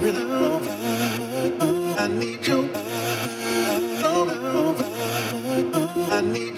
I need you. I need you.